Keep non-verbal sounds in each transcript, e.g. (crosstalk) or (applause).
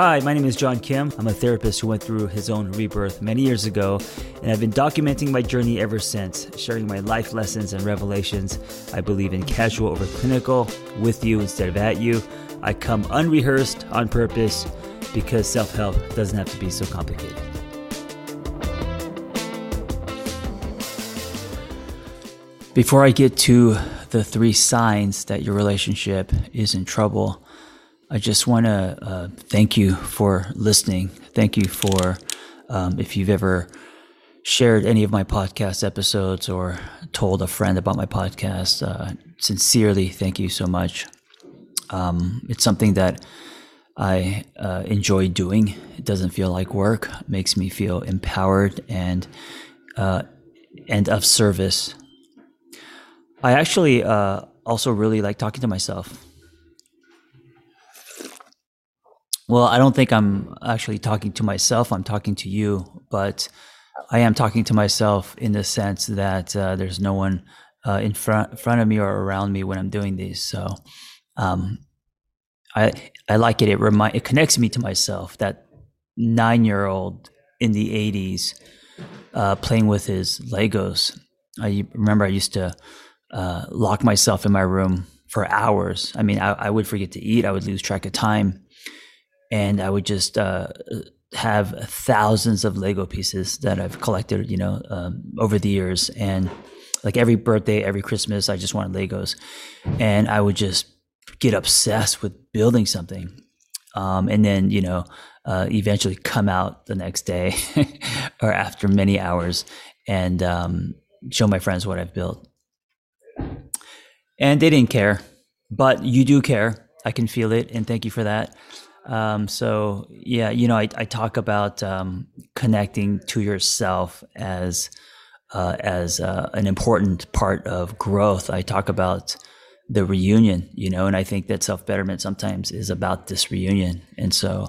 Hi, my name is John Kim. I'm a therapist who went through his own rebirth many years ago, and I've been documenting my journey ever since, sharing my life lessons and revelations. I believe in casual over clinical, with you instead of at you. I come unrehearsed on purpose because self help doesn't have to be so complicated. Before I get to the three signs that your relationship is in trouble, I just want to uh, thank you for listening. Thank you for um, if you've ever shared any of my podcast episodes or told a friend about my podcast. Uh, sincerely, thank you so much. Um, it's something that I uh, enjoy doing. It doesn't feel like work. It makes me feel empowered and uh, and of service. I actually uh, also really like talking to myself. Well, I don't think I'm actually talking to myself. I'm talking to you, but I am talking to myself in the sense that uh, there's no one uh, in front front of me or around me when I'm doing these. So, um, I I like it. It remind it connects me to myself. That nine year old in the '80s uh, playing with his Legos. I remember I used to uh, lock myself in my room for hours. I mean, I, I would forget to eat. I would lose track of time and I would just uh, have thousands of Lego pieces that I've collected, you know, um, over the years. And like every birthday, every Christmas, I just wanted Legos, and I would just get obsessed with building something. Um, and then, you know, uh, eventually come out the next day (laughs) or after many hours and um, show my friends what I've built. And they didn't care, but you do care. I can feel it, and thank you for that. Um, so yeah, you know, I, I talk about um, connecting to yourself as uh, as uh, an important part of growth. I talk about the reunion, you know, and I think that self betterment sometimes is about this reunion, and so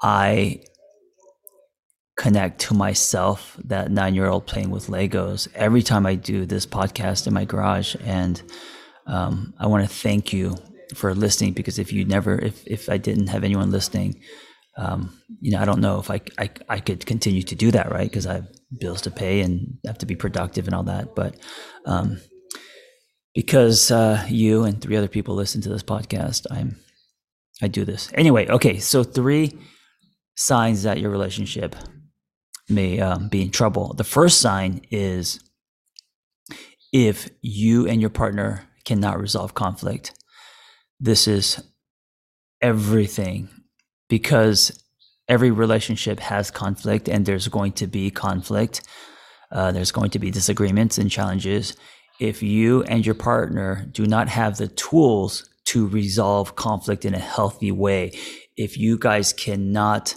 I connect to myself, that nine year old playing with Legos, every time I do this podcast in my garage, and um, I want to thank you for listening because if you never if if I didn't have anyone listening, um, you know, I don't know if I, I, I could continue to do that, right? Because I have bills to pay and have to be productive and all that. But um, because uh, you and three other people listen to this podcast, I'm I do this anyway. Okay, so three signs that your relationship may um, be in trouble. The first sign is if you and your partner cannot resolve conflict this is everything because every relationship has conflict and there's going to be conflict. Uh, there's going to be disagreements and challenges. If you and your partner do not have the tools to resolve conflict in a healthy way, if you guys cannot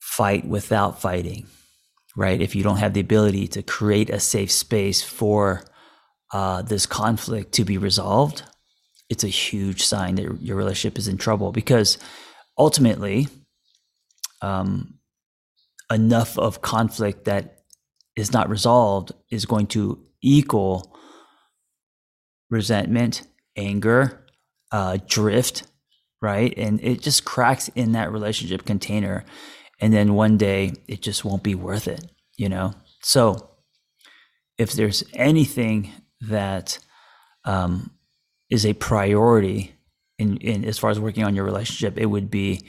fight without fighting, right? If you don't have the ability to create a safe space for uh, this conflict to be resolved, it's a huge sign that your relationship is in trouble because ultimately, um, enough of conflict that is not resolved is going to equal resentment, anger, uh, drift, right? And it just cracks in that relationship container. And then one day it just won't be worth it, you know? So if there's anything that um, is a priority in, in as far as working on your relationship, it would be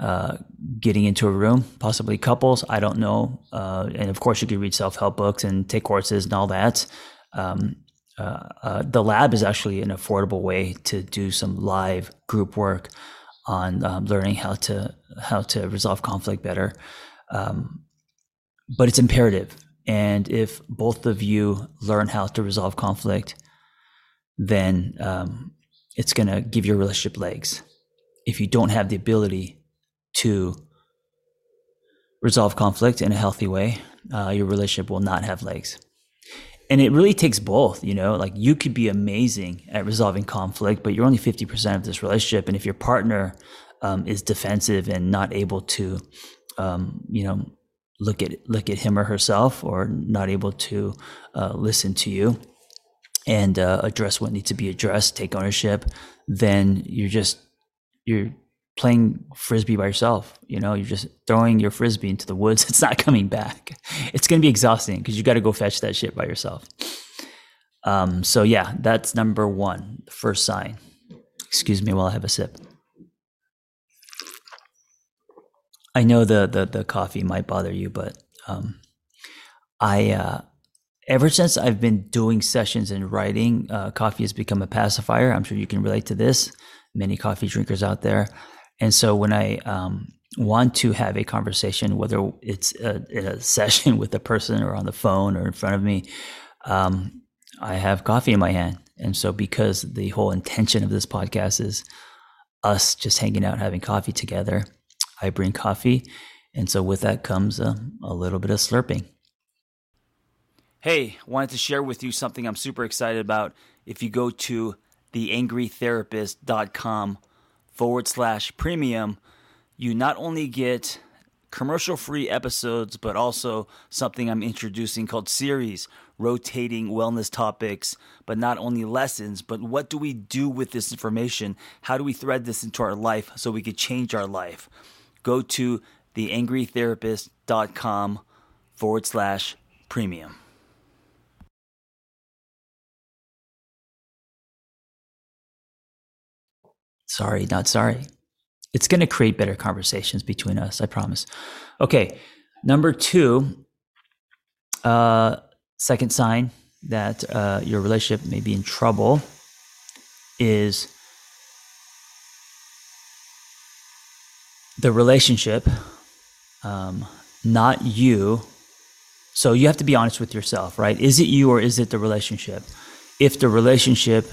uh, getting into a room, possibly couples. I don't know. Uh, and of course, you could read self help books and take courses and all that. Um, uh, uh, the lab is actually an affordable way to do some live group work on um, learning how to how to resolve conflict better. Um, but it's imperative and if both of you learn how to resolve conflict, then um, it's going to give your relationship legs. If you don't have the ability to resolve conflict in a healthy way, uh, your relationship will not have legs. And it really takes both, you know, like you could be amazing at resolving conflict, but you're only 50% of this relationship. And if your partner um, is defensive and not able to, um, you know, look at look at him or herself or not able to uh, listen to you and uh, address what needs to be addressed take ownership then you're just you're playing frisbee by yourself. You know, you're just throwing your frisbee into the woods. (laughs) It's not coming back. It's going to be exhausting because you got to go fetch that shit by yourself. Um, so yeah, that's number one, the first sign. Excuse me while I have a sip. I know the the, the coffee might bother you, but um, I uh, ever since I've been doing sessions and writing, uh, coffee has become a pacifier. I'm sure you can relate to this. Many coffee drinkers out there, and so when I um, want to have a conversation, whether it's a, a, (laughs) session with a person or on the phone or in front of me, um, I have coffee in my hand. And so, because the whole intention of this podcast is us just hanging out, having coffee together, I bring coffee. And so, with that comes a, a little bit of slurping. Hey, wanted to share with you something I'm super excited about. If you go to theangrytherapist.com forward slash premium, you not only get commercial free episodes, but also something I'm introducing called series, rotating wellness topics, but not only lessons, but what do we do with this information? How do we thread this into our life so we could change our life? Go to theangrytherapist.com forward slash premium. Sorry, not sorry. It's going to create better conversations between us, I promise. Okay, number two, uh, second sign that uh, your relationship may be in trouble is the relationship, um, not you. So you have to be honest with yourself, right? Is it you or is it the relationship? If the relationship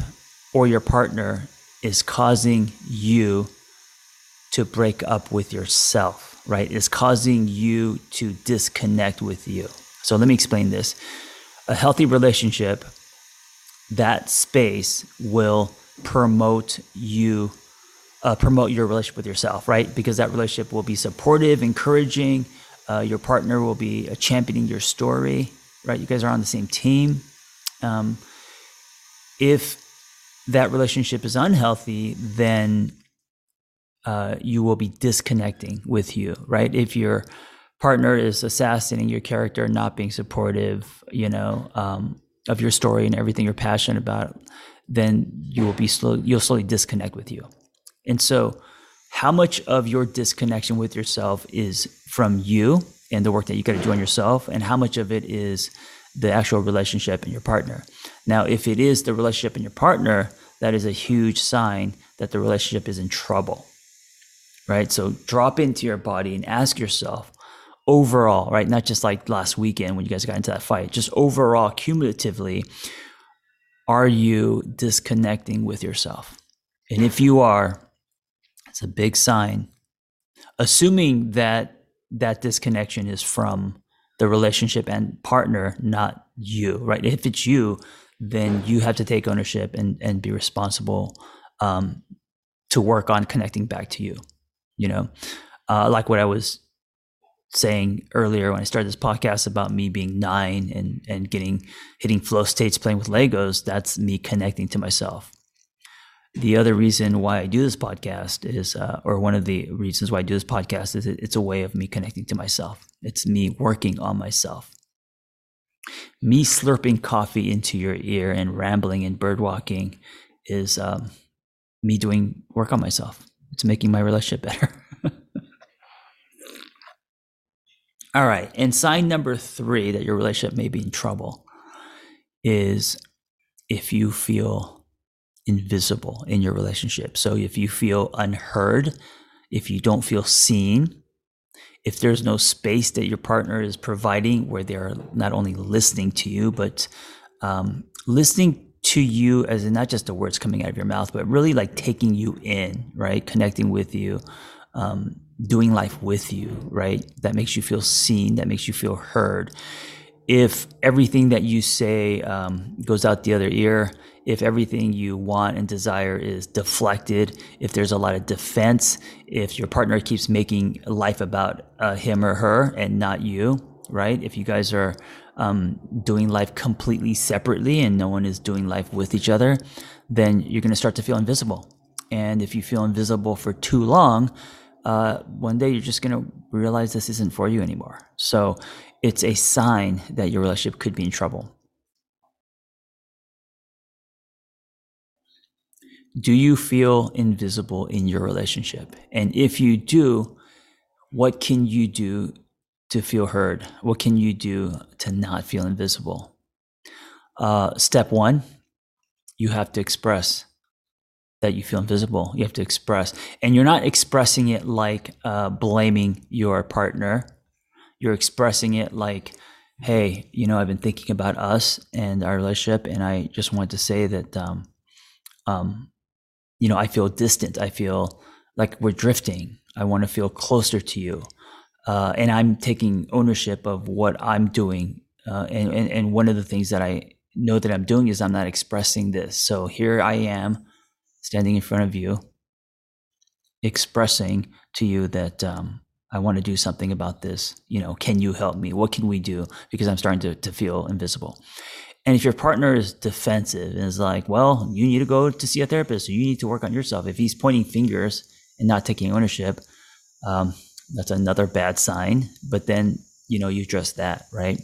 or your partner is causing you to break up with yourself, right? Is causing you to disconnect with you. So let me explain this. A healthy relationship, that space will promote you, uh, promote your relationship with yourself, right? Because that relationship will be supportive, encouraging. Uh, your partner will be uh, championing your story, right? You guys are on the same team. Um, if that relationship is unhealthy, then uh, you will be disconnecting with you, right? If your partner is assassinating your character, not being supportive, you know, um, of your story and everything you're passionate about, then you will be slow. You'll slowly disconnect with you. And so, how much of your disconnection with yourself is from you and the work that you got to do on yourself, and how much of it is the actual relationship and your partner? Now, if it is the relationship and your partner, that is a huge sign that the relationship is in trouble, right? So drop into your body and ask yourself overall, right? Not just like last weekend when you guys got into that fight, just overall, cumulatively, are you disconnecting with yourself? And if you are, it's a big sign. Assuming that that disconnection is from the relationship and partner, not you, right? If it's you, then you have to take ownership and, and be responsible um, to work on connecting back to you. You know, uh, like what I was saying earlier when I started this podcast about me being nine and and getting hitting flow states playing with Legos. That's me connecting to myself. The other reason why I do this podcast is, uh, or one of the reasons why I do this podcast is it, it's a way of me connecting to myself. It's me working on myself me slurping coffee into your ear and rambling and bird walking is um, me doing work on myself. It's making my relationship better. (laughs) All right. And sign number three that your relationship may be in trouble is if you feel invisible in your relationship. So if you feel unheard, if you don't feel seen, if there's no space that your partner is providing where they're not only listening to you, but um, listening to you as in not just the words coming out of your mouth, but really like taking you in, right? Connecting with you, um, doing life with you, right? That makes you feel seen, that makes you feel heard. If everything that you say um, goes out the other ear, if everything you want and desire is deflected, if there's a lot of defense, if your partner keeps making life about uh, him or her and not you, right? If you guys are um, doing life completely separately and no one is doing life with each other, then you're going to start to feel invisible. And if you feel invisible for too long, uh, one day you're just going to realize this isn't for you anymore. So it's a sign that your relationship could be in trouble. Do you feel invisible in your relationship? And if you do, what can you do to feel heard? What can you do to not feel invisible? Uh, step one, you have to express that you feel invisible. You have to express, and you're not expressing it like uh, blaming your partner. You're expressing it like, "Hey, you know, I've been thinking about us and our relationship, and I just wanted to say that, um, um, you know, I feel distant. I feel like we're drifting. I want to feel closer to you, uh, and I'm taking ownership of what I'm doing. Uh, and, and and one of the things that I know that I'm doing is I'm not expressing this. So here I am standing in front of you, expressing to you that um, I want to do something about this. You know, can you help me? What can we do? Because I'm starting to, to feel invisible. And if your partner is defensive and is like, well, you need to go to see a therapist, or you need to work on yourself, if he's pointing fingers and not taking ownership, um, that's another bad sign. But then, you know, you address that, right?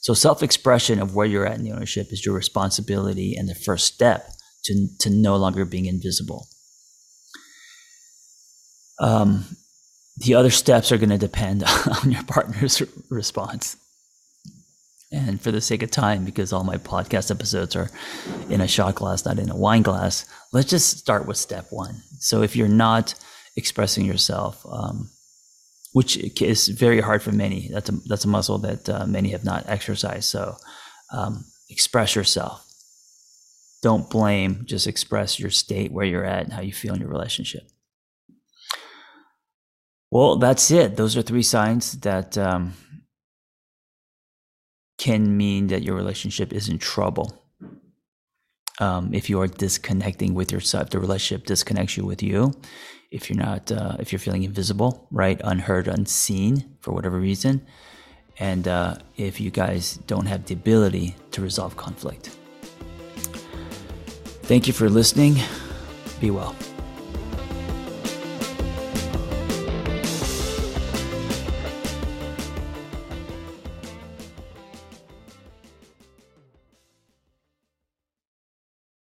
So self expression of where you're at in the ownership is your responsibility and the first step to, to no longer being invisible. Um, the other steps are going to depend (laughs) on your partner's response. And for the sake of time, because all my podcast episodes are in a shot glass, not in a wine glass, let's just start with step one. So if you're not expressing yourself, um, which is very hard for many, that's a that's a muscle that uh, many have not exercised. So um, express yourself. Don't blame. Just express your state, where you're at, and how you feel in your relationship. Well, that's it. Those are three signs that um, can mean that your relationship is in trouble. Um, if you are disconnecting with yourself, the relationship disconnects you with you. If you're not, uh, if you're feeling invisible, right, unheard, unseen for whatever reason, and uh, if you guys don't have the ability to resolve conflict. Thank you for listening. Be well.